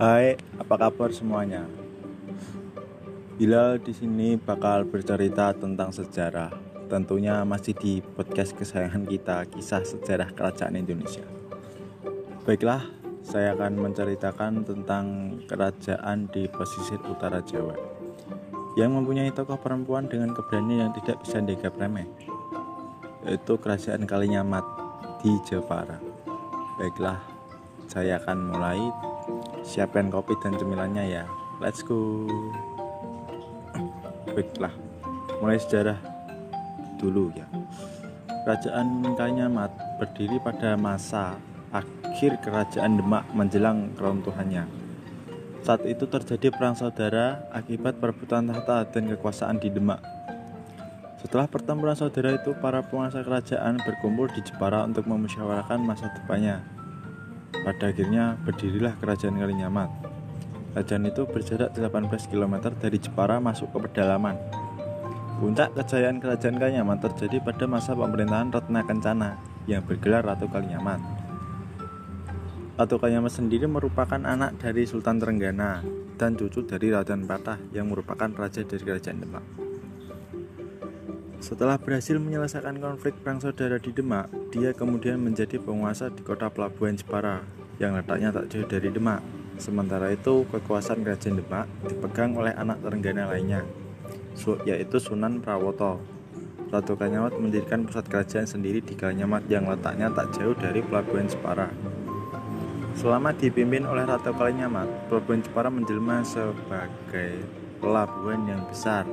Hai, apa kabar semuanya? Bilal di sini bakal bercerita tentang sejarah. Tentunya masih di podcast kesayangan kita, kisah sejarah kerajaan Indonesia. Baiklah, saya akan menceritakan tentang kerajaan di pesisir utara Jawa yang mempunyai tokoh perempuan dengan keberanian yang tidak bisa dianggap remeh yaitu kerajaan Kalinyamat di Jepara. Baiklah, saya akan mulai siapkan kopi dan cemilannya ya. Let's go. Baiklah, mulai sejarah dulu ya. Kerajaan Kalinyamat berdiri pada masa akhir kerajaan Demak menjelang keruntuhannya. Saat itu terjadi perang saudara akibat perebutan tahta dan kekuasaan di Demak. Setelah pertempuran saudara itu, para penguasa kerajaan berkumpul di Jepara untuk memusyawarahkan masa depannya. Pada akhirnya berdirilah kerajaan Kalinyamat. Kerajaan itu berjarak 18 km dari Jepara masuk ke pedalaman. Puncak kejayaan kerajaan Kalinyamat terjadi pada masa pemerintahan Ratna Kencana yang bergelar Ratu Kalinyamat. Ratu Kalinyamat sendiri merupakan anak dari Sultan Trenggana dan cucu dari Raden Patah yang merupakan raja dari Kerajaan Demak. Setelah berhasil menyelesaikan konflik perang saudara di Demak, dia kemudian menjadi penguasa di kota pelabuhan Jepara yang letaknya tak jauh dari Demak. Sementara itu, kekuasaan Kerajaan Demak dipegang oleh anak Trenggana lainnya, yaitu Sunan Prawoto. Ratu Kalinyamat mendirikan pusat kerajaan sendiri di Kalinyamat yang letaknya tak jauh dari pelabuhan Jepara. Selama dipimpin oleh Ratu Kalinyamat, Pelabuhan Jepara menjelma sebagai pelabuhan yang besar.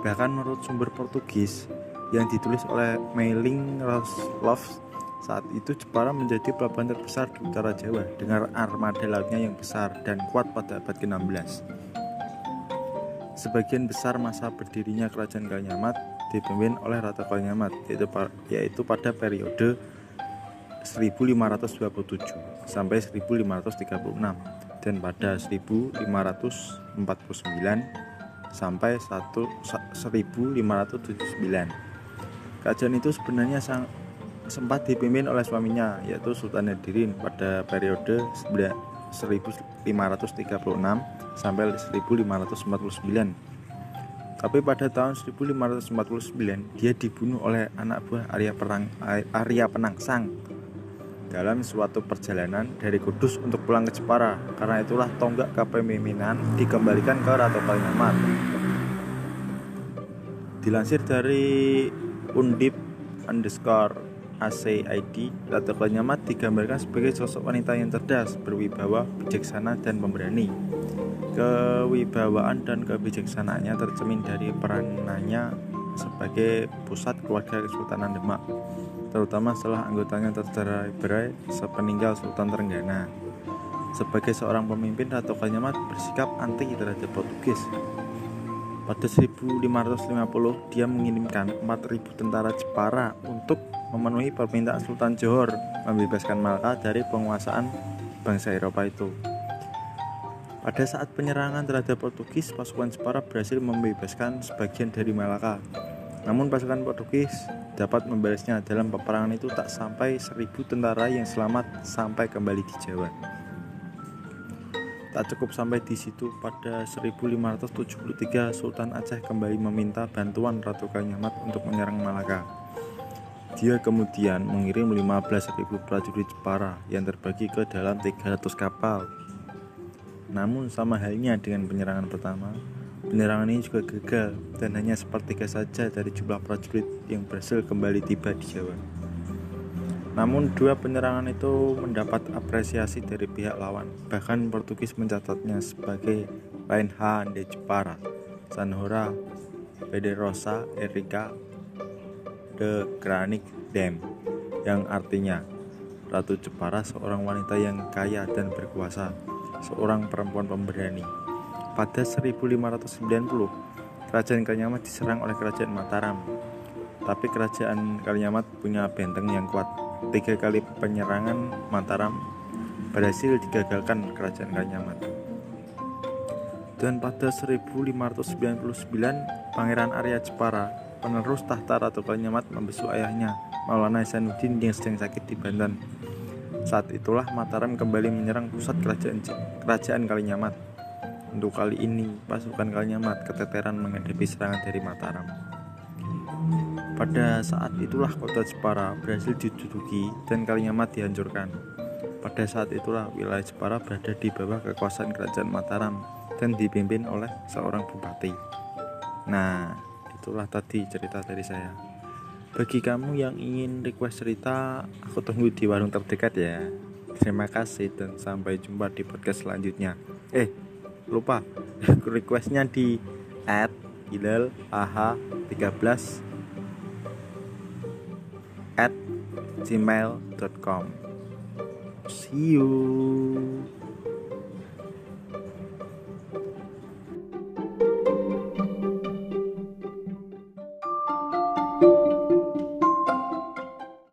Bahkan menurut sumber Portugis yang ditulis oleh Mailing Love saat itu Jepara menjadi pelabuhan terbesar di utara Jawa dengan armada lautnya yang besar dan kuat pada abad ke-16. Sebagian besar masa berdirinya Kerajaan Kalinyamat dipimpin oleh Ratu Kalinyamat yaitu pada periode 1527 sampai 1536 dan pada 1549 sampai 1579. Kerajaan itu sebenarnya sang, sempat dipimpin oleh suaminya yaitu Sultan Nadirin pada periode 1536 sampai 1549. Tapi pada tahun 1549 dia dibunuh oleh anak buah Arya Perang Arya Penangsang dalam suatu perjalanan dari Kudus untuk pulang ke Jepara. Karena itulah tonggak kepemimpinan dikembalikan ke Ratu Kalinyamat. Dilansir dari Undip underscore ACID, Ratu Kalinyamat digambarkan sebagai sosok wanita yang cerdas, berwibawa, bijaksana, dan pemberani. Kewibawaan dan kebijaksanaannya tercemin dari peranannya sebagai pusat keluarga Kesultanan Demak terutama setelah anggotanya tercerai-berai sepeninggal Sultan Trenggana. Sebagai seorang pemimpin, Ratu Kalinyamat bersikap anti terhadap Portugis. Pada 1550, dia mengirimkan 4.000 tentara Jepara untuk memenuhi permintaan Sultan Johor membebaskan Malaka dari penguasaan bangsa Eropa itu. Pada saat penyerangan terhadap Portugis, pasukan Jepara berhasil membebaskan sebagian dari Malaka. Namun pasukan Portugis dapat membalasnya dalam peperangan itu tak sampai seribu tentara yang selamat sampai kembali di Jawa. Tak cukup sampai di situ, pada 1573 Sultan Aceh kembali meminta bantuan Ratu Kanyamat untuk menyerang Malaka. Dia kemudian mengirim 15.000 prajurit Jepara yang terbagi ke dalam 300 kapal. Namun sama halnya dengan penyerangan pertama, Penyerangan ini juga gagal dan hanya sepertiga saja dari jumlah prajurit yang berhasil kembali tiba di Jawa. Namun dua penyerangan itu mendapat apresiasi dari pihak lawan. Bahkan Portugis mencatatnya sebagai H de Jepara, Sanhora, Pederosa, Erika, de Granik Dem, yang artinya Ratu Jepara seorang wanita yang kaya dan berkuasa, seorang perempuan pemberani. Pada 1590, Kerajaan Kalinyamat diserang oleh Kerajaan Mataram. Tapi Kerajaan Kalinyamat punya benteng yang kuat. Tiga kali penyerangan Mataram berhasil digagalkan Kerajaan Kalinyamat. Dan pada 1599, Pangeran Arya Jepara, penerus tahta Ratu Kalinyamat membesuk ayahnya, Maulana Hasanuddin yang sedang sakit di Banten. Saat itulah Mataram kembali menyerang pusat kerajaan kerajaan Kalinyamat. Untuk kali ini, pasukan Kalinyamat keteteran menghadapi serangan dari Mataram. Pada saat itulah kota Jepara berhasil diduduki dan Kalinyamat dihancurkan. Pada saat itulah wilayah Jepara berada di bawah kekuasaan kerajaan Mataram dan dipimpin oleh seorang bupati. Nah, itulah tadi cerita dari saya. Bagi kamu yang ingin request cerita, aku tunggu di warung terdekat ya. Terima kasih dan sampai jumpa di podcast selanjutnya. Eh, lupa requestnya di at hilal ah 13 at gmail.com see you